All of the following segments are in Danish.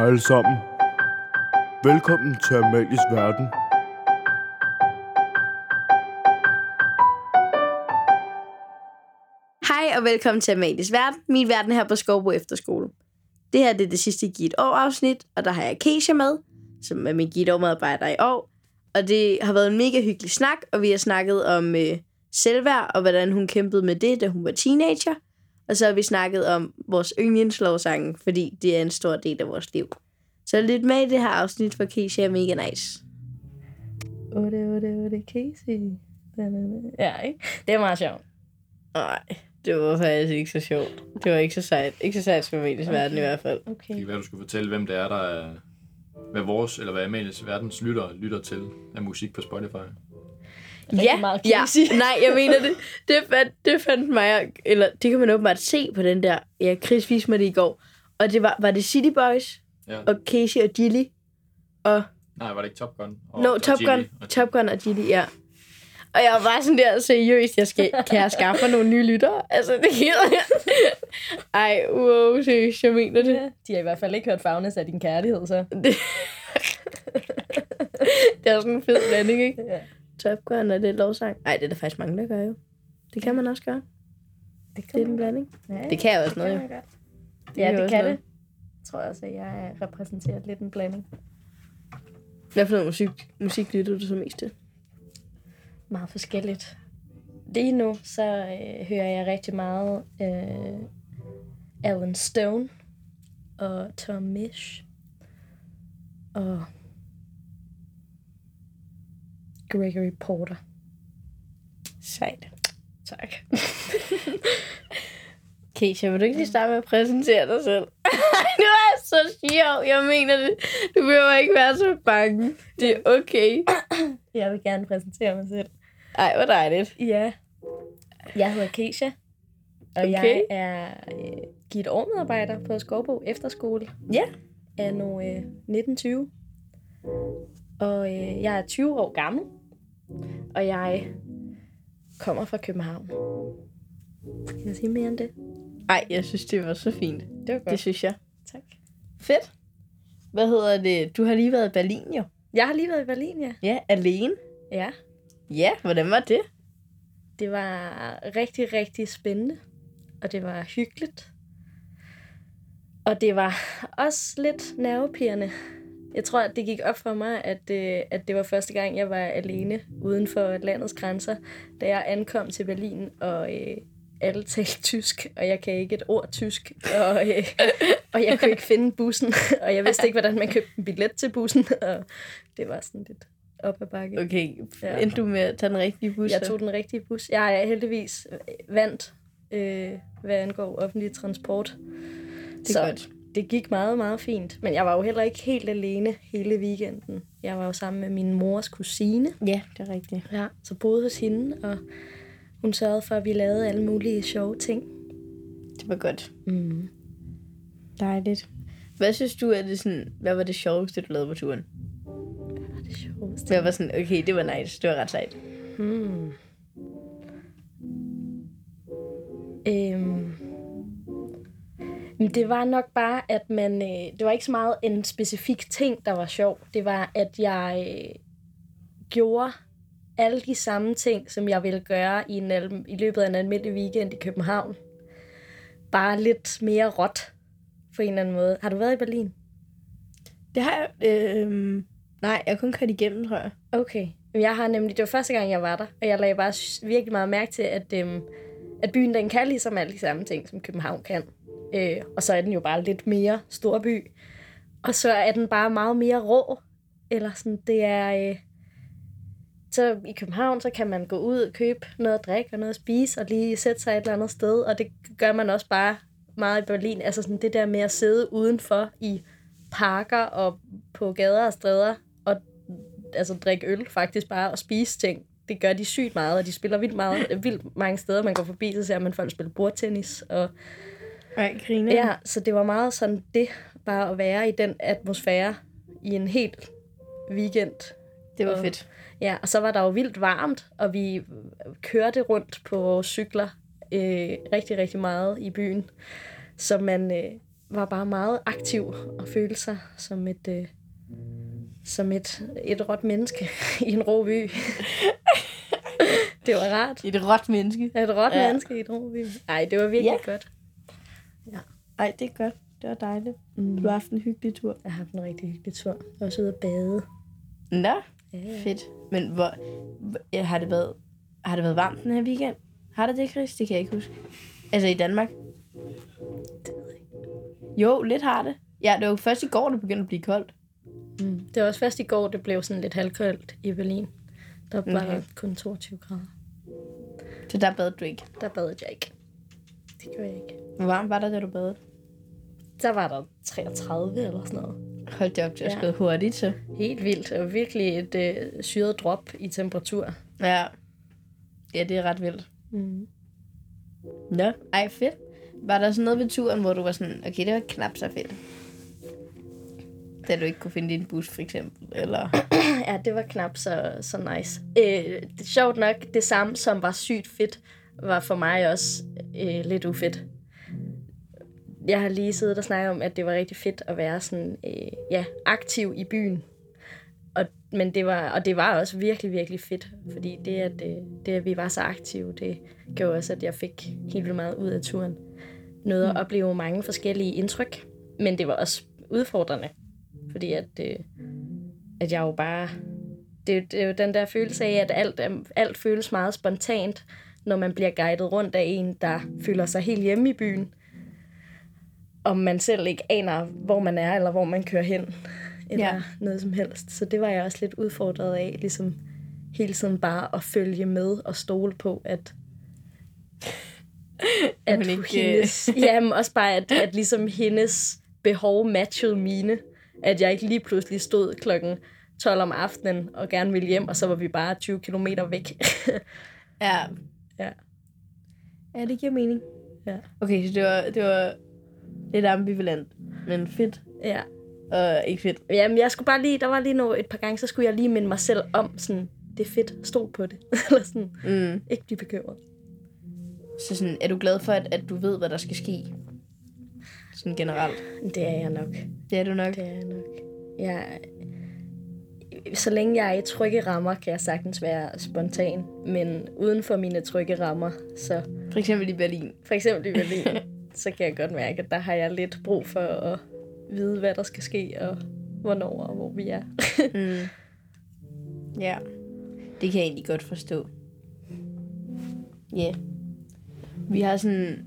Hej alle sammen. Velkommen til Amalies Verden. Hej og velkommen til Amalies Verden, min verden her på Skovbo Efterskole. Det her det er det sidste Givet År afsnit, og der har jeg Keisha med, som er min Givet År medarbejder i år. Og det har været en mega hyggelig snak, og vi har snakket om øh, selvværd og hvordan hun kæmpede med det, da hun var teenager. Og så har vi snakket om vores yndlingslovsange, fordi det er en stor del af vores liv. Så lyt med i det her afsnit, for Keisha er mega nice. 8, 8, 8, Casey. Ja, ikke? Det er meget sjovt. Nej, det var faktisk ikke så sjovt. Det var ikke så sejt. Ikke så sejt for Amalies okay. verden i hvert fald. Okay. Det kan være, du skulle fortælle, hvem det er, der er, hvad vores, eller hvad Amalies verdens lytter, lytter til af musik på Spotify. Ja, meget ja. Nej, jeg mener det. Det fandt, det fandt mig, eller det kan man åbenbart se på den der. Ja, Chris viste mig det i går. Og det var, var det City Boys Ja. og Casey og Gilly. Og, Nej, var det ikke Top Gun? Og, no, og Top Gilly Gun, og- Top Gun og Gilly, ja. Og jeg var bare sådan der, seriøst, jeg skal, kan jeg skaffe mig nogle nye lyttere? Altså, det gider jeg. Ej, wow, seriøst, jeg mener det. Ja, de har i hvert fald ikke hørt Fagnes af din kærlighed, så. Det, det er sådan en fed blanding, ikke? Ja. Top Gun og det er lovsang. Nej, det er der faktisk mange, der gør jo. Det kan man også gøre. Det Det er en blanding. Ja, Det kan jeg også noget, jo. Det Ja, kan det kan noget. det. Jeg tror også, at jeg repræsenterer lidt en blanding. Hvad for noget musik, musik lytter du så mest til? Meget forskelligt. Lige nu, så øh, hører jeg rigtig meget øh, Alan Stone og Tom Misch og Gregory Porter. Sejt. Tak. Keisha, vil du ikke lige starte med at præsentere dig selv? det var så sjovt, jeg mener det. Du behøver ikke være så bange. Det er okay. Jeg vil gerne præsentere mig selv. Ej, hvor dejligt. Ja. Jeg hedder Keisha, og Okay. jeg er øh, givet årmedarbejder på Skovbo Efterskole. Ja. Er nu øh, 1920. Og øh, jeg er 20 år gammel, og jeg kommer fra København. Skal jeg sige mere end det? Ej, jeg synes, det var så fint. Det var godt. Det synes jeg. Tak. Fedt. Hvad hedder det? Du har lige været i Berlin, jo. Jeg har lige været i Berlin, ja. Ja, alene. Ja. Ja, hvordan var det? Det var rigtig, rigtig spændende, og det var hyggeligt. Og det var også lidt nervepirrende. Jeg tror, at det gik op for mig, at, øh, at det var første gang, jeg var alene uden for landets grænser, da jeg ankom til Berlin, og øh, alle talte tysk, og jeg kan ikke et ord tysk, og, øh, og jeg kunne ikke finde bussen, og jeg vidste ikke, hvordan man købte en billet til bussen, og det var sådan lidt op ad bakke. Okay, Ja. endte du med at tage den rigtige bus? Jeg så? tog den rigtige bus. Jeg er heldigvis vandt, øh, hvad angår offentlig transport. Det er godt. Det gik meget, meget fint. Men jeg var jo heller ikke helt alene hele weekenden. Jeg var jo sammen med min mors kusine. Ja, det er rigtigt. Ja. Så boede hos hende, og hun sørgede for, at vi lavede alle mulige sjove ting. Det var godt. Mm. Dejligt. Hvad synes du er det sådan, hvad var det sjoveste, du lavede på turen? Det var det sjoveste. Hvad var sådan, okay, det var nice, det var ret sejt. Hmm. Øhm. Det var nok bare, at man... Øh, det var ikke så meget en specifik ting, der var sjov. Det var, at jeg øh, gjorde alle de samme ting, som jeg ville gøre i, en, i løbet af en almindelig weekend i København. Bare lidt mere råt, på en eller anden måde. Har du været i Berlin? Det har jeg, øh, nej, jeg har kun kørt igennem, tror jeg. Okay. Jeg har nemlig, det var første gang, jeg var der, og jeg lagde bare virkelig meget mærke til, at, øhm, at byen den kan ligesom alle de samme ting, som København kan. Øh, og så er den jo bare lidt mere storby. Og så er den bare meget mere rå. Eller sådan, det er... Øh, så i København, så kan man gå ud og købe noget at drikke og noget at spise, og lige sætte sig et eller andet sted, og det gør man også bare meget i Berlin. Altså sådan det der med at sidde udenfor i parker og på gader og stræder, og altså drikke øl faktisk bare og spise ting. Det gør de sygt meget, og de spiller vildt, meget, vildt mange steder. Man går forbi, så ser man folk spille bordtennis. Og, Nej, griner. ja, så det var meget sådan det, bare at være i den atmosfære i en helt weekend. det var og- fedt. Ja, og så var der jo vildt varmt, og vi kørte rundt på vores cykler øh, rigtig, rigtig meget i byen. Så man, øh, var bare meget aktiv og følte sig som et, øh, som et, et råt menneske i en rå by. det var rart. Et råt menneske. Et råt Ja. menneske i en rå by. Ej, det var virkelig ja. godt. Ej, det er godt. Det var dejligt. Mm. Du har haft en hyggelig tur. Jeg har haft en rigtig hyggelig tur. Jeg var også ude at bade. Nå, Ja. fedt. Men hvor, hvor- har, det været, har det været varmt den her weekend? Har det det, Chris? Det kan jeg ikke huske. Altså i Danmark? Det ved jeg ikke. Jo, lidt har det. Ja, det var jo først i går, det begyndte at blive koldt. Mm. Det var også først i går, det blev sådan lidt halvkoldt i Berlin. Der var Okay. bare kun 22 grader. Så der bad du ikke. Der badede jeg ikke. Det gjorde jeg ikke. Hvor varmt var der, da du badede? Der var der 33 eller sådan noget. Hold det op, det er Ja. hurtigt, så. Helt vildt. Og virkelig et øh, syret drop i temperatur. Ja. Ja, det er ret vildt. Mm. Nå, ej fedt. Var der sådan noget ved turen, hvor du var sådan, okay, det var knap så fedt? Da du ikke kunne finde din bus, for eksempel, eller... Ja, det var knap så, så nice. Øh, det sjovt nok, det samme, som var sygt fedt, var for mig også øh, lidt ufedt. Jeg har lige siddet og snakket om, at det var rigtig fedt at være sådan, øh, ja, aktiv i byen. Og, men det var, og det var også virkelig, virkelig fedt, fordi det at, øh, det, at vi var så aktive, det gjorde også, at jeg fik helt vildt meget ud af turen. Noget at opleve mange forskellige indtryk, men det var også udfordrende, fordi at, øh, at jeg jo bare... Det, det er jo den der følelse af, at alt, øh, alt føles meget spontant, når man bliver guidet rundt af en, der føler sig helt hjemme i byen. Og man selv ikke aner, hvor man er, eller hvor man kører hen, eller Ja. noget som helst. Så det var jeg også lidt udfordret af, ligesom hele tiden bare at følge med og stole på, at at ikke, hendes, jamen også bare, at, at ligesom hendes behov matchede mine. At jeg ikke lige pludselig stod klokken 12 om aftenen og gerne ville hjem, og så var vi bare 20 kilometer væk. Ja. Ja. Ja, det giver mening. Ja. Okay, så det var, det var lidt ambivalent, men fedt ja. og ikke fedt. Jamen, jeg skulle bare lige, der var lige noget, et par gange, så skulle jeg lige minde mig selv om, sådan, det er fedt, stol på det. Eller sådan, Mm. ikke blive bekymret. Så sådan, er du glad for, at, at du ved, hvad der skal ske? Sådan generelt. Det er jeg nok. Det er du nok. Det er jeg nok. Jeg, så længe jeg er i trygge rammer, kan jeg sagtens være spontan. Men uden for mine trygge rammer, så For eksempel i Berlin. for eksempel i Berlin, så kan jeg godt mærke, at der har jeg lidt brug for at vide, hvad der skal ske, og hvornår og hvor vi er. Mm. Ja. Det kan jeg egentlig godt forstå. Ja. Yeah. Vi har sådan...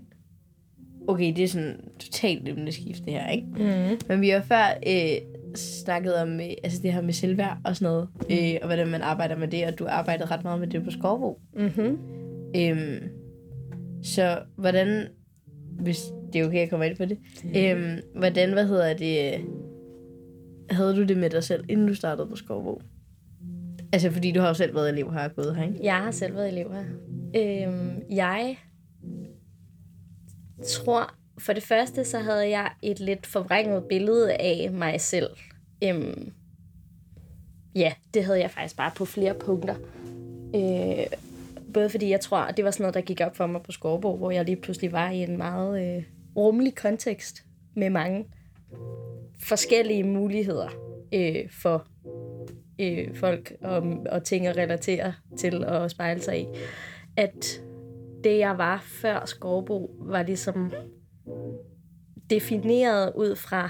Okay, det er sådan totalt emneskift, det her, ikke? Mm. Men vi har før øh, snakket om øh, altså det her med selvværd og sådan noget, øh, og hvordan man arbejder med det, og du har arbejdet ret meget med det på Skovbo. Mm-hmm. Øhm, så hvordan, hvis det er okay, jeg kommer ind på det, øhm, hvordan, hvad hedder det, havde du det med dig selv, inden du startede på Skovbo? Altså, fordi du har jo selv været elev her og gået her, ikke? Jeg har selv været elev her. Øhm, jeg tror, for det første, så havde jeg et lidt forvrænget billede af mig selv. Øhm, ja, det havde jeg faktisk bare på flere punkter. Øh, både fordi jeg tror, at det var sådan noget, der gik op for mig på Skorborg, hvor jeg lige pludselig var i en meget øh, rummelig kontekst med mange forskellige muligheder øh, for øh, folk og, og ting at relatere til og spejle sig i. At det, jeg var før Skovbo, var ligesom defineret ud fra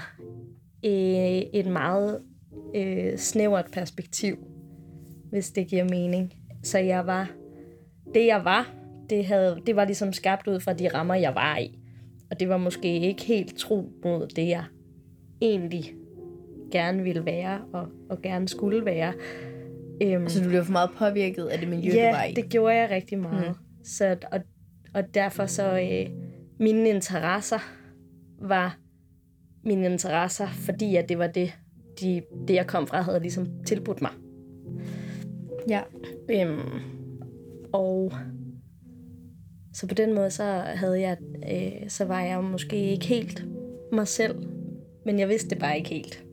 øh, et meget øh, snævert perspektiv, hvis det giver mening. Så jeg var, det jeg var, det, havde, det var ligesom skabt ud fra de rammer, jeg var i. Og det var måske ikke helt tro mod det, jeg egentlig gerne ville være og, og gerne skulle være. Øhm, Så du blev for meget påvirket af det miljø, ja, du var i? det gjorde jeg rigtig meget. Mm. Så, og, og derfor så, øh, mine interesser var mine interesser, fordi at det var det, de, det jeg kom fra, havde ligesom tilbudt mig. Ja. Øhm, og så på den måde, så havde jeg, øh, så var jeg måske ikke helt mig selv, men jeg vidste det bare ikke helt.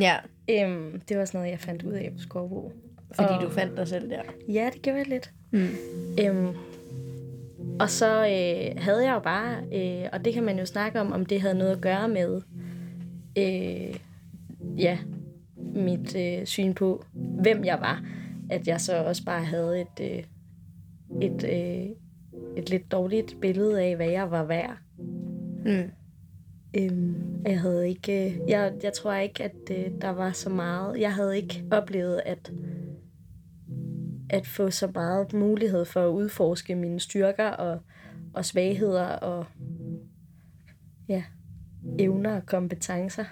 Ja, Øhm, det var sådan noget, jeg fandt ud af på Skovbo. fordi Og- du fandt dig selv der. Ja, det gjorde jeg lidt. Mm. Øhm, og så øh, havde jeg jo bare, øh, og det kan man jo snakke om, om det havde noget at gøre med, øh, ja, mit øh, syn på, hvem jeg var. At jeg så også bare havde et, øh, et, øh, et lidt dårligt billede af, hvad jeg var værd. Mm. Øhm, jeg havde ikke, øh, jeg, jeg tror ikke, at øh, der var så meget. Jeg havde ikke oplevet at at få så meget mulighed for at udforske mine styrker og, og svagheder og ja, evner og kompetencer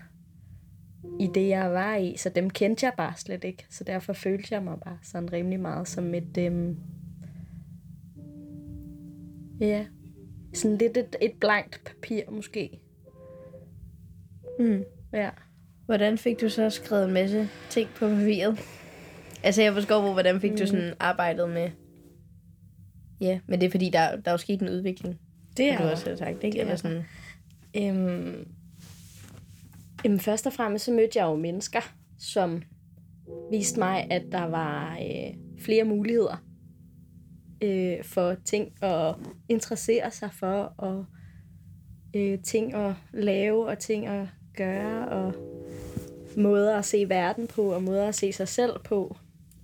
i det, jeg var i. Så dem kendte jeg bare slet ikke. Så derfor følte jeg mig bare sådan rimelig meget som et... Øhm, ja, sådan lidt et, et blankt papir måske. Mm. Ja. Hvordan fik du så skrevet en masse ting på papiret? Altså jeg på Skovbo, hvordan fik mm. du sådan arbejdet med... Ja, men det er fordi, der, der er jo sket en udvikling. Det har du også har sagt, ikke? Det Eller er sådan... Øhm, jamen først og fremmest så mødte jeg jo mennesker, som viste mig, at der var øh, flere muligheder øh, for ting at interessere sig for, og øh, ting at lave, og ting at gøre, og måder at se verden på, og måder at se sig selv på.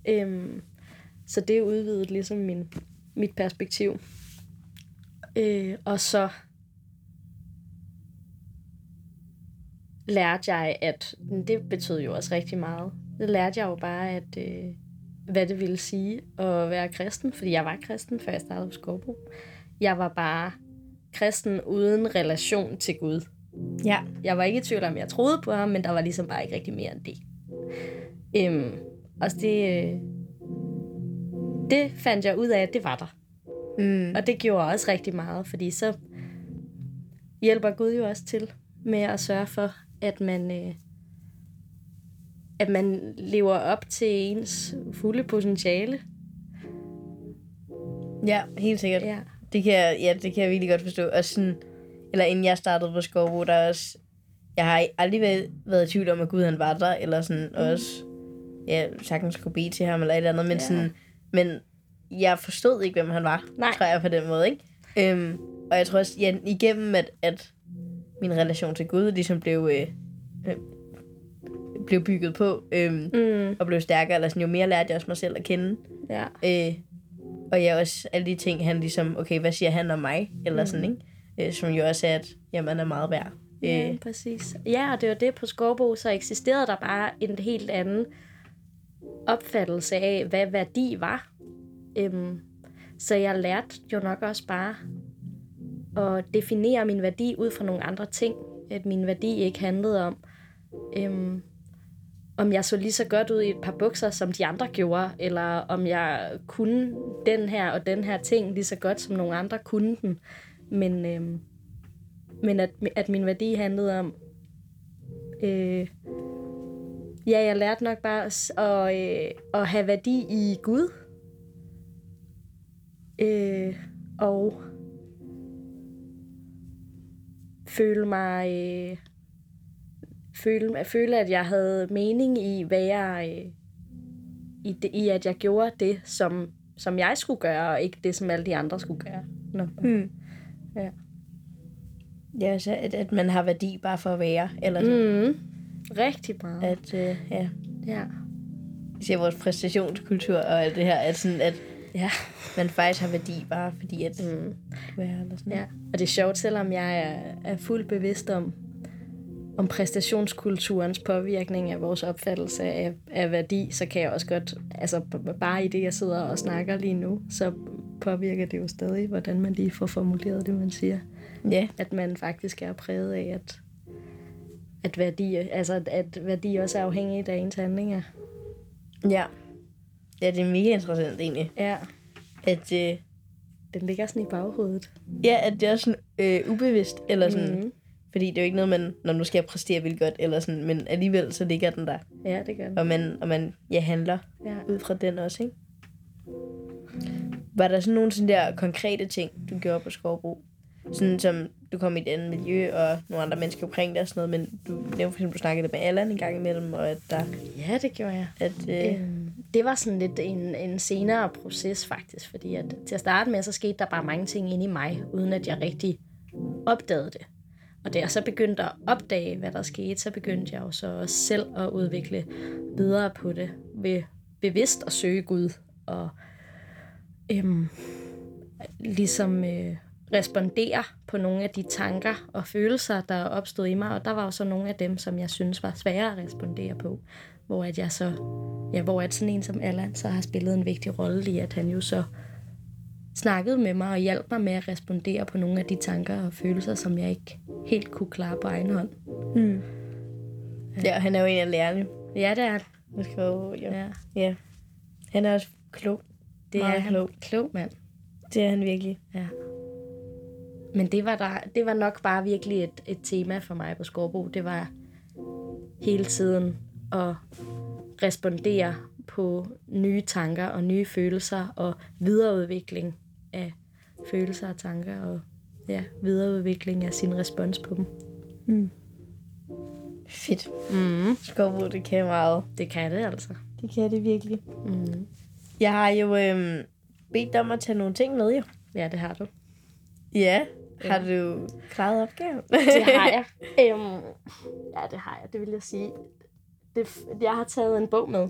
Øhm, så det udvidede ligesom min, mit perspektiv. Øh, og så lærte jeg, at det betød jo også rigtig meget. Det lærte jeg jo bare, at øh, hvad det ville sige at være kristen, fordi jeg var kristen, før jeg startede på Skovbro. Jeg var bare kristen uden relation til Gud. Ja. Jeg var ikke i tvivl om, jeg troede på ham, men der var ligesom bare ikke rigtig mere end det. Øhm, og det, øh, det fandt jeg ud af, at det var der. Mm. Og det gjorde også rigtig meget, fordi så hjælper Gud jo også til med at sørge for, at man, øh, at man lever op til ens fulde potentiale. Ja, helt sikkert. Ja. Det kan jeg, ja, det kan jeg virkelig godt forstå. Og sådan, eller inden jeg startede på Skovbo, der er også... Jeg har aldrig været, været i tvivl om, at Gud han var der, eller sådan mm. også... Ja, sagtens kunne bede til ham, eller et eller andet, men Ja. sådan... Men jeg forstod ikke, hvem han var, Nej. tror jeg på den måde, ikke? Øhm, og jeg tror også, ja, igennem at, at min relation til Gud ligesom blev, øh, øh, blev bygget på, øh, Mm, og blev stærkere, eller sådan, jo mere lærte jeg også mig selv at kende. ja. Øh, og jeg også alle de ting, han ligesom, okay, hvad siger han om mig? Eller sådan, ikke? Øh, som jo også er, at jamen, er meget værd. Ja, Øh, præcis. Ja, og det var det på Skovbo, så eksisterede der bare en helt anden opfattelse af, hvad værdi var. Øhm, så jeg lærte jo nok også bare at definere min værdi ud fra nogle andre ting. At min værdi ikke handlede om, øhm, om jeg så lige så godt ud i et par bukser, som de andre gjorde, eller om jeg kunne den her og den her ting lige så godt, som nogle andre kunne den. Men, øhm, men at, at min værdi handlede om... Øh, ja, jeg lærte nok bare at, øh, at have værdi i Gud. Øh, og føle mig... Øh, føle, føle, at jeg havde mening i, hvad jeg... Øh, i, det, I at jeg gjorde det, som, som jeg skulle gøre, og ikke det, som alle de andre skulle gøre. Nå. hmm. Ja. Ja, så at, at man har værdi bare for at være. Eller sådan, Mm. Rigtig meget. at, øh, ja, Ja. især vores præstationskultur og alt det her, at, sådan, at Ja. man faktisk har værdi bare fordi, at Mm. du er her. Eller sådan. ja. Og det er sjovt, selvom jeg er, er fuldt bevidst om, om præstationskulturens påvirkning af vores opfattelse af, af værdi, så kan jeg også godt, altså bare i det, jeg sidder og snakker lige nu, så påvirker det jo stadig, hvordan man lige får formuleret det, man siger. ja. At man faktisk er præget af, at, at, værdi, altså at, at værdi også er afhængig af ens handlinger. Ja. Ja, det er mega interessant egentlig. Ja, At, øh, den ligger sådan i baghovedet. ja, at det er sådan øh, ubevidst, eller sådan, Mhm. fordi det er jo ikke noget, man, når nu skal jeg præstere vildt godt, eller sådan, men alligevel så ligger den der, Ja, det gør den. og man, og man ja, handler Ja. ud fra den også, ikke? Var der sådan nogle sådan der konkrete ting, du gjorde på Skovbro? Sådan som, du kom i et andet miljø, og nogle andre mennesker omkring dig og sådan noget, men du nævnte for eksempel, du snakkede med Allan en gang imellem, og at der, Ja, det gjorde jeg. at, øh, Øhm, det var sådan lidt en, en senere proces faktisk, fordi at til at starte med, så skete der bare mange ting inde i mig, uden at jeg rigtig opdagede det. Og da jeg så begyndte at opdage, hvad der skete, så begyndte jeg jo så også selv at udvikle videre på det ved bevidst at søge Gud og øhm, ligesom øh, respondere på nogle af de tanker og følelser, der opstod i mig. Og der var jo så nogle af dem, som jeg synes var svære at respondere på. Hvor at jeg så, ja, hvor at sådan en som Allan så har spillet en vigtig rolle i, at han jo så snakkede med mig og hjalp mig med at respondere på nogle af de tanker og følelser, som jeg ikke helt kunne klare på egen hånd. Mm. Ja, han er jo en af lærerne. Ja, det er skal jo, ja. Ja. ja. Han er også klog. Det Meget er han. klog. Klog mand. Det er han virkelig. Ja. Men det var, der, det var nok bare virkelig et, et tema for mig på Skorbo. Det var hele tiden at respondere på nye tanker og nye følelser og videreudvikling af følelser og tanker og ja, videreudvikling af sin respons på dem. Fedt. Mm. Skovbo, det kan meget. Det kan det altså. Det kan det virkelig. Mm. Jeg har jo øhm, bedt dig om at tage nogle ting med, jo. Ja, det har du. Ja. Har du klaret opgaven? Det har jeg. Øhm, ja, det har jeg. Det vil jeg sige. Det, jeg har taget en bog med.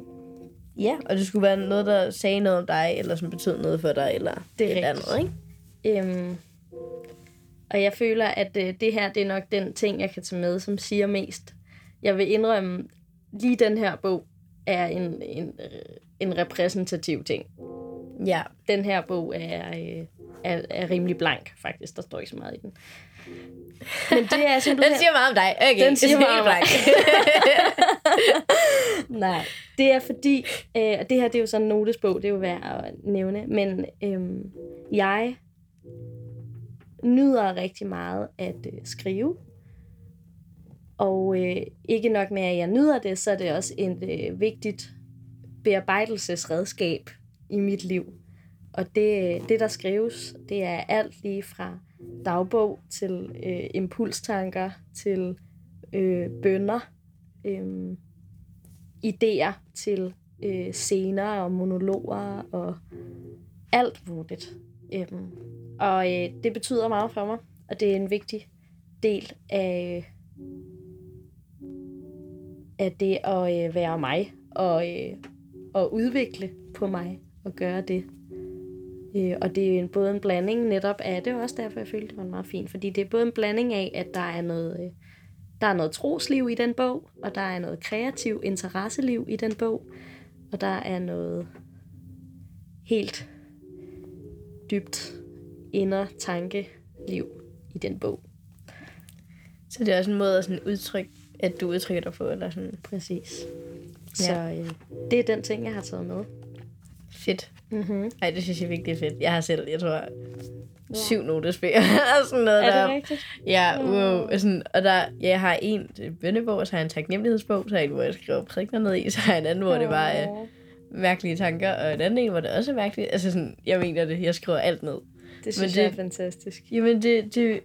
ja, og det skulle være noget, der sagde noget om dig, eller som betød noget for dig, eller Det er et rigtigt. andet, ikke? Øhm, og jeg føler, at øh, det her det er nok den ting, jeg kan tage med, som siger mest. Jeg vil indrømme, lige den her bog er en, en, øh, en repræsentativ ting. Ja. Den her bog er, øh, er, er rimelig blank, faktisk. Der står ikke så meget i den. Men det er simpelthen... Den siger meget om dig. Okay, Den siger er meget om blank. Nej, det er fordi, øh, og det her det er jo sådan en notesbog, det er jo værd at nævne, men øh, jeg nyder rigtig meget at øh, skrive. Og øh, ikke nok med, at jeg nyder det, så er det også et øh, vigtigt bearbejdelsesredskab i mit liv. Og det, det, der skrives, det er alt lige fra dagbog til øh, impulstanker til øh, bønder, øh, idéer til øh, scener og monologer og alt muligt. Øh, og øh, det betyder meget for mig, og det er en vigtig del af, af det at øh, være mig og øh, at udvikle på mig og gøre det. Øh, og det er en, både en blanding netop af det, er også derfor jeg følte, det var meget fint, fordi det er både en blanding af, at der er noget, øh, der er noget trosliv i den bog, og der er noget kreativ interesseliv i den bog, og der er noget helt dybt inder tankeliv i den bog. Så det er også en måde at sådan udtrykke, at du udtrykker dig på, eller sådan. Præcis. Ja. Så øh, det er den ting, jeg har taget med. Fedt. Mm-hmm. Ej, det synes jeg virkelig er fedt. Jeg har selv, jeg tror, syv notesbøger. og sådan noget Er der. det rigtigt? Ja, wow. Og, sådan, og der, ja, jeg har en bønnebog, og så har jeg en taknemmelighedsbog, så har jeg en, hvor jeg skriver prædikner ned i, så har jeg en anden, hvor det var øh, mærkelige tanker, og en anden en, hvor det også er mærkeligt. Altså sådan, jeg mener det, jeg skriver alt ned. Det synes det- jeg er fantastisk. Jamen det, det,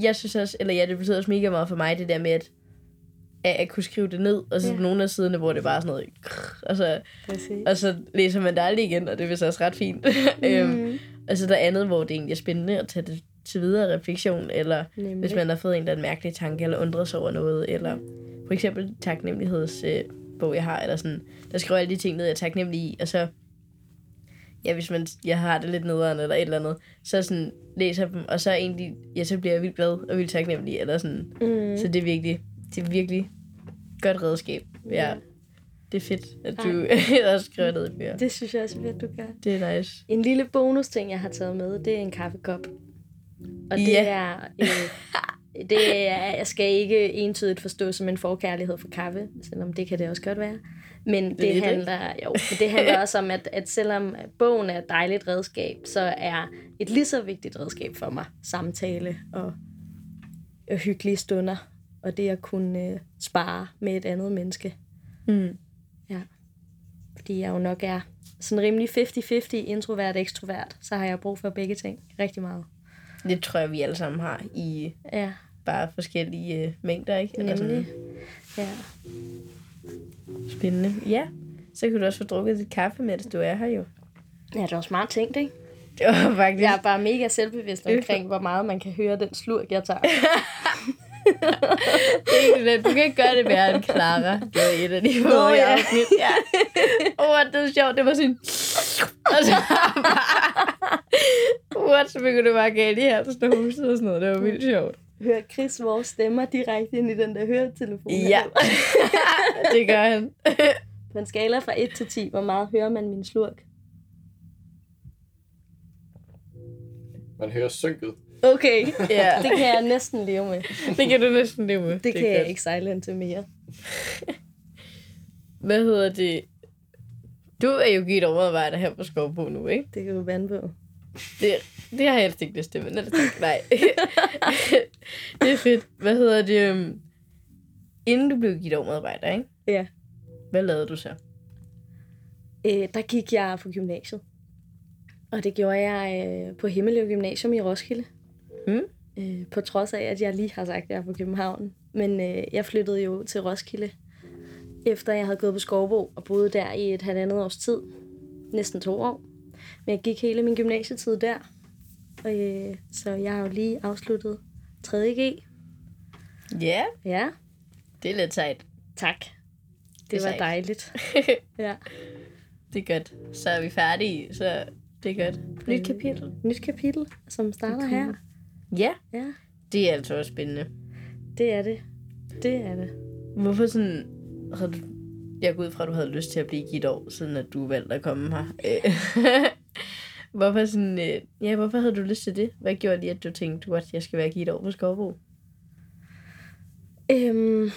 jeg synes også, eller ja, det betyder også mega meget for mig, det der med, at, at jeg kunne skrive det ned, og så Ja. nogle af siderne, hvor det bare er sådan noget, krrr, og så, Præcis. og så læser man det aldrig igen, og det er vist også ret fint. øhm, Mm, og så der er andet, hvor det egentlig er spændende at tage det til videre refleksion, eller nemlig. hvis man har fået en eller anden mærkelig tanke, eller undret sig over noget, eller for eksempel taknemmeligheds øh, bog, jeg har, eller sådan, der skriver alle de ting ned, jeg er taknemmelig i, og så, ja, hvis man, jeg har det lidt nederen, eller et eller andet, så sådan, læser dem, og så egentlig, ja, så bliver jeg vildt glad, og vildt taknemmelig, eller sådan, Mm. så det er virkelig, det er virkelig godt redskab, ja. Det er fedt, at du også skriver ned i bøger. Det synes jeg også, at du gør. Det er nice. En lille bonus ting, jeg har taget med, det er en kaffekop. Og det Ja. er... Øh, det er, jeg skal ikke entydigt forstå som en forkærlighed for kaffe, selvom det kan det også godt være. Men det, Det er det, handler, jo, men det handler også om, at, at selvom bogen er et dejligt redskab, så er et lige så vigtigt redskab for mig samtale og, og hyggelige stunder. Og det at kunne øh, spare med et andet menneske. Mm. Fordi jeg jo nok er sådan rimelig 50-50 introvert og ekstrovert, så har jeg brug for begge ting rigtig meget. Det tror jeg, vi alle sammen har i Ja, bare forskellige øh, mængder, ikke? Eller nemlig. sådan Ja. spændende. Ja. Så kan du også få drukket dit kaffe, mens du er her jo. Ja, det var smart tænkt, ikke? Det var faktisk... Jeg er bare mega selvbevidst omkring, hvor meget man kan høre den slurk, jeg tager. Det er ikke Du kan ikke gøre det værre end Clara. Det var et af de Nå, forrige ja. afsnit. Ja. Åh, det var sjovt. Det var sådan... Og så What, så begyndte det bare galt i halsen og og sådan noget. Det var vildt sjovt. Hører Chris vores stemmer direkte ind i den der høretelefon? Ja, det gør han. På en skala fra 1 til 10, hvor meget hører man min slurk? Man hører synket. Okay, Ja, det kan jeg næsten leve med. det kan du næsten leve med. Det, er kan jeg godt. ikke sejle ind til mere. Hvad hedder det? Du er jo givet overarbejder her på Skovbo nu, ikke? Det kan du vande på. Det, det har jeg helst ikke lyst til, men ellers tak. Nej. det er fedt. Hvad hedder det? øhm, Inden du blev givet overarbejder, ikke? Ja. Hvad lavede du så? Øh, der gik jeg på gymnasiet. Og det gjorde jeg øh, på Himmeløv Gymnasium i Roskilde. Mm. Øh, på trods af, at jeg lige har sagt, at jeg er på København. Men øh, jeg flyttede jo til Roskilde, efter jeg havde gået på Skovbo og boet der i et halvandet års tid. Næsten to år. Men jeg gik hele min gymnasietid der. Og, øh, så jeg har jo lige afsluttet 3.G. Ja, Ja, det er lidt sejt. tak. Det, Det var sejt. dejligt. Ja. det er godt. Så er vi færdige, så det er godt. Nyt kapitel. Nyt kapitel, som starter her. Ja, Ja, det er altså også spændende. det er det. Det er det. Hvorfor sådan... Havde du, jeg går ud fra, at du havde lyst til at blive givet år, siden at du valgte at komme her. Hvorfor sådan... øh, Ja, hvorfor havde du lyst til det? Hvad gjorde lige, at du tænkte, at jeg skal være givet år på Skovbo? Øhm,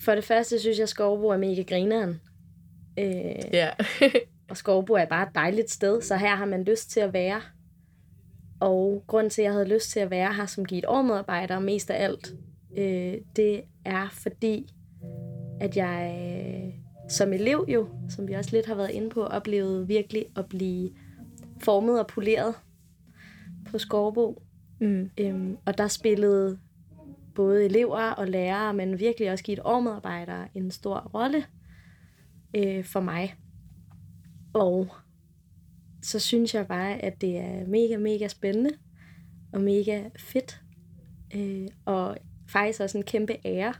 for det første synes jeg, at Skovbo er mega grineren. Øh, Ja. og Skovbo er bare et dejligt sted, så her har man lyst til at være. Og grund til, at jeg havde lyst til at være her som givet årmedarbejder mest af alt, øh, det er fordi, at jeg øh, som elev jo, som vi også lidt har været inde på, oplevede virkelig at blive formet og poleret på Skovbo. Mm. Øhm, og der spillede både elever og lærere, men virkelig også givet årmedarbejdere en stor rolle øh, for mig. Og så synes jeg bare, at det er mega, mega spændende og mega fedt. Øh, og faktisk også en kæmpe ære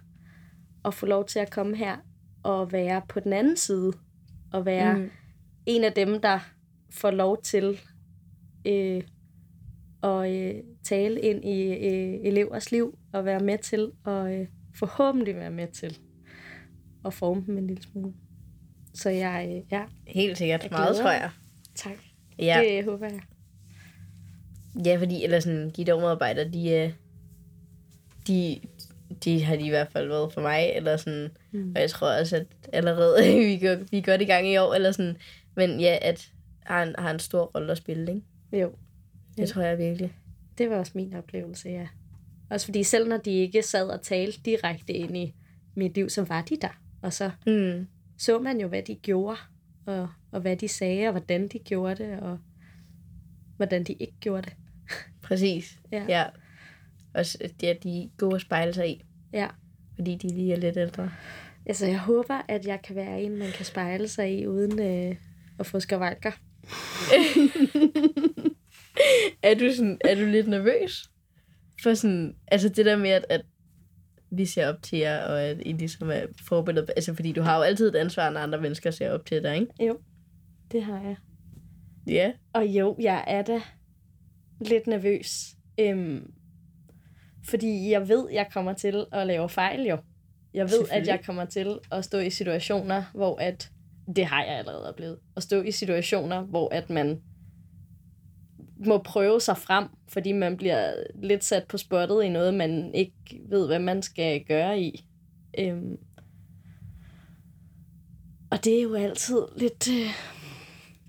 at få lov til at komme her og være på den anden side. Og være Mm. en af dem, der får lov til øh, at øh, tale ind i øh, elevers liv og være med til og øh, forhåbentlig være med til at forme dem en lille smule. Så jeg, øh, ja, Helt sikkert. Jeg Meget, tror jeg. tak. Ja. Det håber jeg. Ja, fordi eller sådan, de der medarbejdere, de, øh, de, de har de i hvert fald været for mig, eller sådan, mm. og jeg tror også, at allerede vi, går, vi er godt i gang i år, eller sådan, men ja, at har en, har en stor rolle at spille, ikke? Jo, Det Ja. tror jeg virkelig. det var også min oplevelse, ja. Også fordi selv når de ikke sad og talte direkte ind i mit liv, så var de der. Og så Mm. så man jo, hvad de gjorde, og, og hvad de sagde, og hvordan de gjorde det, og hvordan de ikke gjorde det. Præcis. Ja. ja. Også, at de, de er gode at spejle sig i, Ja. fordi de lige er lidt ældre. Altså, jeg håber, at jeg kan være en, man kan spejle sig i, uden øh, at få skavalker. Er du, sådan, er du lidt nervøs? For sådan, altså det der med, at, at vi ser op til jer, og at I ligesom er forbilleder. Altså fordi du har jo altid et ansvar, når andre mennesker ser op til dig, ikke? Jo, det har jeg. Ja. Og jo, jeg er da lidt nervøs. Øhm, fordi jeg ved, jeg kommer til at lave fejl jo. Jeg ved, at jeg kommer til at stå i situationer, hvor at, det har jeg allerede oplevet, at stå i situationer, hvor at man må prøve sig frem, fordi man bliver lidt sat på spottet i noget, man ikke ved, hvad man skal gøre i. Øhm, og det er jo altid lidt øh,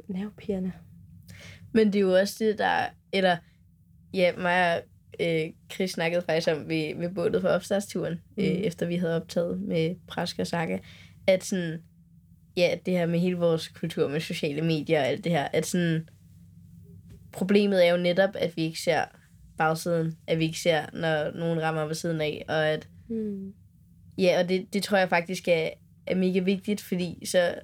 nervepirrende. Men det er jo også det, der... Eller, ja, mig og øh, Chris snakkede faktisk om ved, ved bålet for opstartsturen, mm. øh, efter vi havde optaget med Prask og Saga, at sådan... Ja, det her med hele vores kultur med sociale medier og alt det her, at sådan... Problemet er jo netop, at vi ikke ser bagsiden, at vi ikke ser, når nogen rammer ved siden af, og at Mm. Ja, og det, det tror jeg faktisk er, er mega vigtigt, fordi så...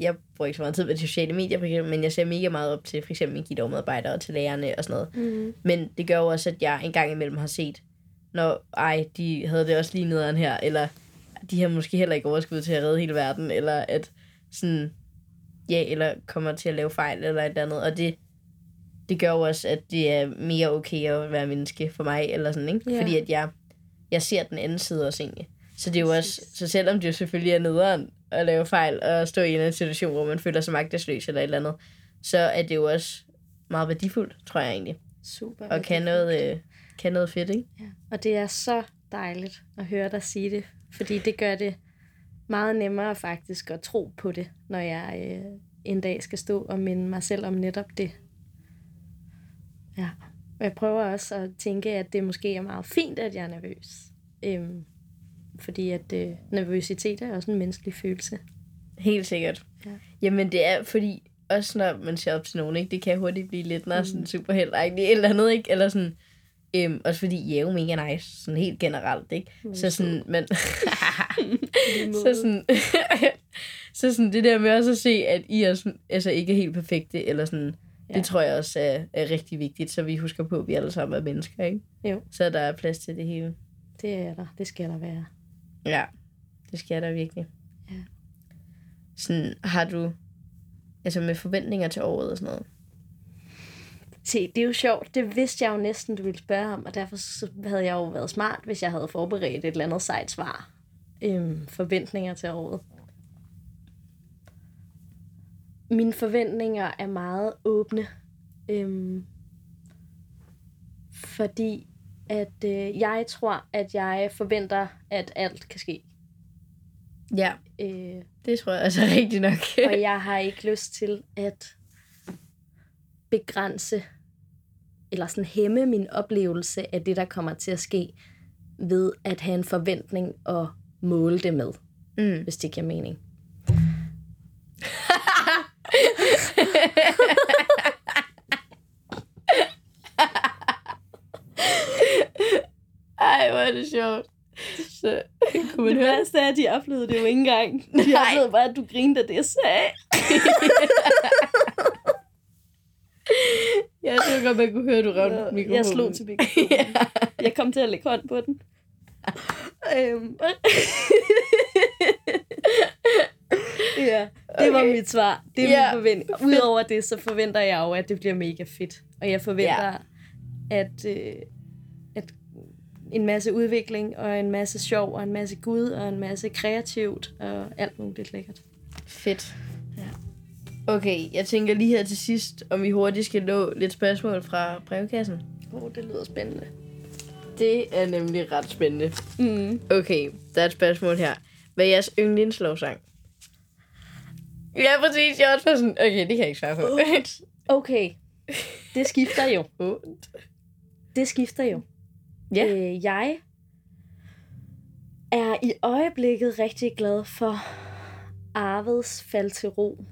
Jeg bruger ikke så meget tid på de sociale medier, for eksempel, men jeg ser mega meget op til for eksempel mine gitovmedarbejdere og til lærerne og sådan noget. Mm. Men det gør jo også, at jeg en gang imellem har set, når ej, de havde det også lige nederen her, eller de har måske heller ikke overskud til at redde hele verden, eller at sådan, ja, eller kommer til at lave fejl, eller et eller andet. Og det, det gør jo også, at det er mere okay at være menneske for mig, eller sådan, ikke? Ja. Fordi at jeg, jeg ser den anden side også egentlig. Så det er jo også, så selvom det jo selvfølgelig er nederen at lave fejl, og stå i en eller anden situation, hvor man føler sig magtesløs eller et eller andet, så er det jo også meget værdifuldt, tror jeg egentlig. Super. Og kan noget, øh, kan noget fedt, ikke? Ja. Og det er så dejligt at høre dig sige det, fordi det gør det meget nemmere faktisk at tro på det, når jeg øh, en dag skal stå og minde mig selv om netop det. Ja. Og jeg prøver også at tænke, at det måske er meget fint, at jeg er nervøs. Øhm, fordi at øh, nervøsitet er også en menneskelig følelse. Helt sikkert. Ja. Jamen, det er fordi, også når man ser op til nogen, ikke? det kan hurtigt blive lidt når sådan superheltagtigt eller andet, ikke? Eller sådan, øhm, også fordi I er jo mega nice, sådan helt generelt, ikke? Så sådan, men... så sådan, så sådan det der med også at se, at I er sådan, altså ikke er helt perfekte, eller sådan, ja. Det tror jeg også er, er rigtig vigtigt, så vi husker på, at vi alle sammen er mennesker, ikke? Jo. Så der er plads til det hele. Det er der. Det skal der være. Ja, det skal der virkelig. Ja. Sådan, har du, altså med forventninger til året og sådan noget? Se, det er jo sjovt. Det vidste jeg jo næsten, du ville spørge om, og derfor havde jeg jo været smart, hvis jeg havde forberedt et eller andet sejt svar. Øhm, forventninger til året. Mine forventninger er meget åbne. Øhm, fordi at øh, jeg tror, at jeg forventer, at alt kan ske. Ja, Øh, det tror jeg altså rigtigt nok. og jeg har ikke lyst til at begrænse eller sådan hæmme min oplevelse af det, der kommer til at ske, ved at have en forventning og måle det med, mm. hvis det giver mening. Ej, hvor er det sjovt. Så kunne man Det høre værste er, at de oplevede det jo ikke engang. De Nej. oplevede bare, at du grinede af det, jeg sagde. Ja, det var godt, man kunne høre, at du ramte mikrofonen. Jeg slog til mikrofonen. Jeg kom til at lægge hånd på den. øhm. ja, det var Okay. mit svar. Det er Ja, min forventning. Udover det, så forventer jeg jo, at det bliver mega fedt. Og jeg forventer, Ja. at, øh, at en masse udvikling, og en masse sjov, og en masse gud, og en masse kreativt, og alt muligt lækkert. Fedt. Ja. Okay, jeg tænker lige her til sidst, om vi hurtigt skal nå lidt spørgsmål fra brevkassen. Åh, oh, det lyder spændende. Det er nemlig ret spændende. Mm. Okay, der er et spørgsmål her. Hvad er jeres yndlingslovsang? Ja, præcis. Jeg er også sådan, okay, det kan jeg ikke svare på. Okay, det skifter jo. Det skifter jo. Ja. Øh, jeg er i øjeblikket rigtig glad for Arveds fald til ro.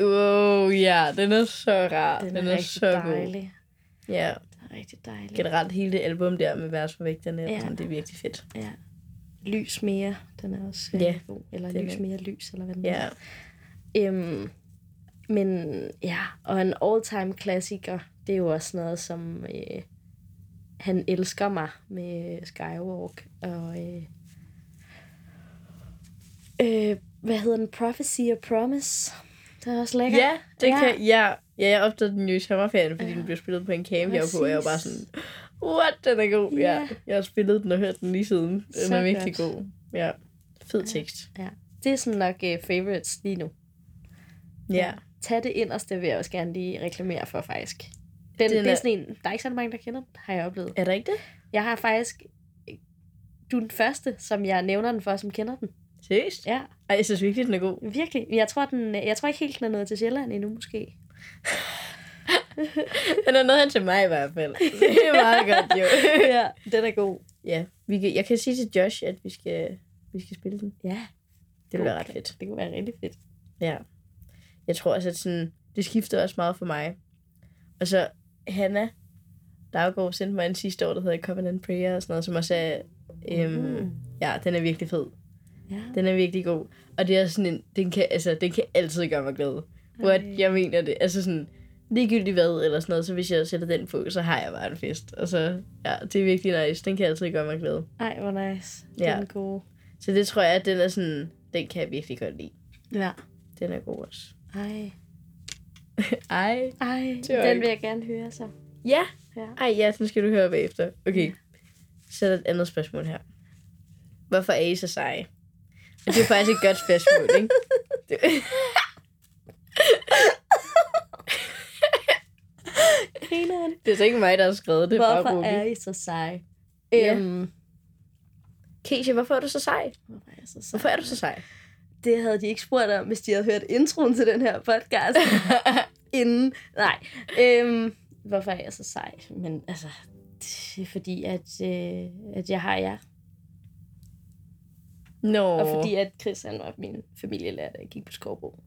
Wow, ja, den er så rar. Den, Den, er, er, så god. dejlig. Ja, Den er rigtig dejlig. generelt hele det album der med vers vægterne, ja. det er virkelig fedt. Ja. Lys mere, den er også Ja, rigtig god. Eller lys er- mere lys, eller hvad den Ja, er. Øhm, men ja, og en all-time klassiker, det er jo også noget som øh, Han elsker mig med Skywalk. Og øh, øh, hvad hedder den? Prophecy og Promise. Det er også lækkert. ja det Ja. ja. kan ja. Ja, jeg opdagede den jo i sommerferien, fordi Ja. ja. den blev spillet på en camp, på, og jeg var bare sådan, what, den er god. Ja. Ja. Jeg har spillet den og hørt den lige siden. Den Så er virkelig godt. god. Ja, fed tekst. Det er sådan nok uh, favorites lige nu. Ja. Tag det inderste, vil jeg også gerne lige reklamere for, faktisk. Den, Den det er er- sådan en, der er ikke så mange, der kender den, har jeg oplevet. Er der ikke det? Jeg har faktisk... Du er den første, som jeg nævner den for, som kender den. Seriøst? Ja, Ej, jeg synes virkelig, den er god. virkelig. Jeg tror, den, jeg tror ikke helt, den er nået til Sjælland endnu, måske. Den er noget hen til mig i hvert fald. Det er meget godt, jo. ja, den er god. ja, vi kan, jeg kan sige til Josh, at vi skal, vi skal spille den. Ja, Det bliver ret fedt. det kunne være rigtig fedt. Ja. Jeg tror også, at sådan, det skifter også meget for mig. Og så Hanna Daggaard sendte mig en sidste år, der hedder Covenant Prayer og sådan noget, som også er, øhm, Mm. ja, den er virkelig fed. Ja. Den er virkelig god. Og det er sådan en, den kan, altså, den kan altid gøre mig glad. Hvor jeg mener det. Altså sådan, ligegyldigt hvad eller sådan noget, så hvis jeg sætter den på, så har jeg bare en fest. Og så, ja, det er virkelig nice. Den kan altid gøre mig glad. Ej, hvor nice. Ja. Den er god. Så det tror jeg, at den er sådan, den kan jeg virkelig godt lide. Ja. Den er god også. Ej. Ej. Ej, den vil jeg gerne høre så. Ja. Ja. Ej, ja, den skal du høre bagefter. Okay. Så er der et andet spørgsmål her. Hvorfor er I så seje? Og det er faktisk et godt spørgsmål, ikke? Det... Grineren. det er så ikke mig, der har skrevet det. bare Hvorfor rolig. er I så seje? Ja. Øhm, Keisha, hvorfor er du så sej? hvorfor er jeg så sej? Hvorfor er du så sej? Det havde de ikke spurgt om, hvis de havde hørt introen til den her podcast inden. Nej. Øhm, hvorfor er jeg så sej? Men altså, det er fordi, at, øh, at jeg har jer. Nå. Og fordi, at Chris han var min familielærer, jeg gik på Skovbo.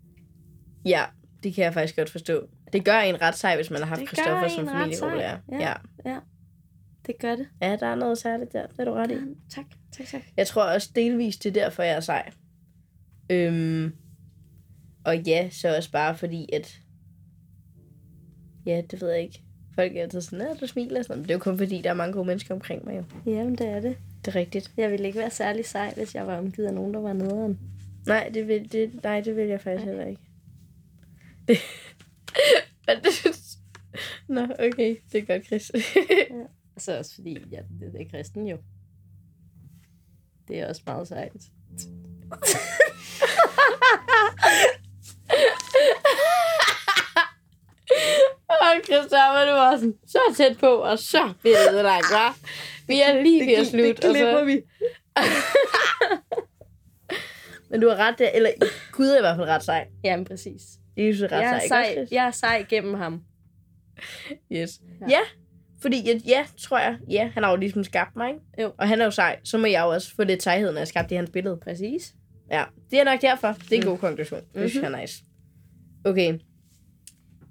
Ja, det kan jeg faktisk godt forstå. Det gør en ret sej, hvis man har haft Det Christoffer som ret familieskolelærer. sej, Ja. ja. Det gør det. ja, der er noget særligt der. Det er du ret i. Tak, tak, tak. Jeg tror også delvis, det er derfor, jeg er sej. Øhm, og ja, så også bare fordi, at... Ja, det ved jeg ikke. Folk er altid sådan, at du smiler sådan. Men det er jo kun fordi, der er mange gode mennesker omkring mig jo. Jamen, det er det. Det er rigtigt. Jeg ville ikke være særlig sej, hvis jeg var omgivet af nogen, der var nederen. Nej, det vil, det, nej, det vil jeg faktisk heller ikke. Det, Men det, Nå, okay. Det er godt, Chris. Så også fordi, ja, det, det er kristen jo. Det er også meget sejt. Og Christoffer, du var sådan, så tæt på, og så bliver det ødelagt, hva'? Vi er lige ved at slutte. det klipper og så... vi. Men du har ret der, eller Gud er i hvert fald ret sej. Jamen, præcis. Jesus er ret Jeg er, sej, sej, ikke jeg er sej gennem ham. Yes. Ja. Ja. fordi ja, ja, tror jeg. Ja, han har jo ligesom skabt mig, ikke? Jo. Og han er jo sej. Så må jeg jo også få lidt sejhed, når jeg skabte i hans billede. Præcis. Ja, det er nok derfor. Det er en Mm. god konklusion. Det Mhm. synes jeg er nice. Okay.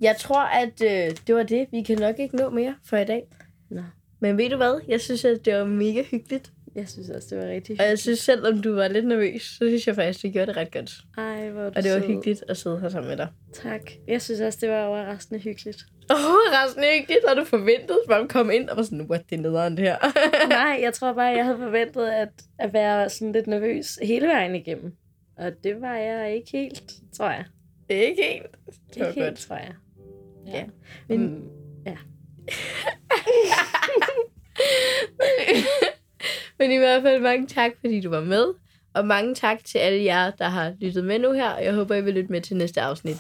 Jeg tror, at øh, det var det. Vi kan nok ikke nå mere for i dag. Nå. Men ved du hvad? Jeg synes, at det var mega hyggeligt. Jeg synes også, det var rigtig Og jeg synes, selvom du var lidt nervøs, så synes jeg faktisk, det gjorde det ret godt. Ej, hvor du Og det var sød. hyggeligt at sidde her sammen med dig. Tak. Jeg synes også, det var overraskende hyggeligt. Oh, resten hyggeligt. Har du forventet, at man kom ind og var sådan, what, det er nederen det her. Nej, jeg tror bare, jeg havde forventet at, at være sådan lidt nervøs hele vejen igennem. Og det var jeg ikke helt, tror jeg. ikke helt. Det var Ikke helt, godt. tror jeg. Ja. Men, Men- ja. Men i hvert fald mange tak, fordi du var med. Og mange tak til alle jer, der har lyttet med nu her. Jeg håber, I vil lytte med til næste afsnit.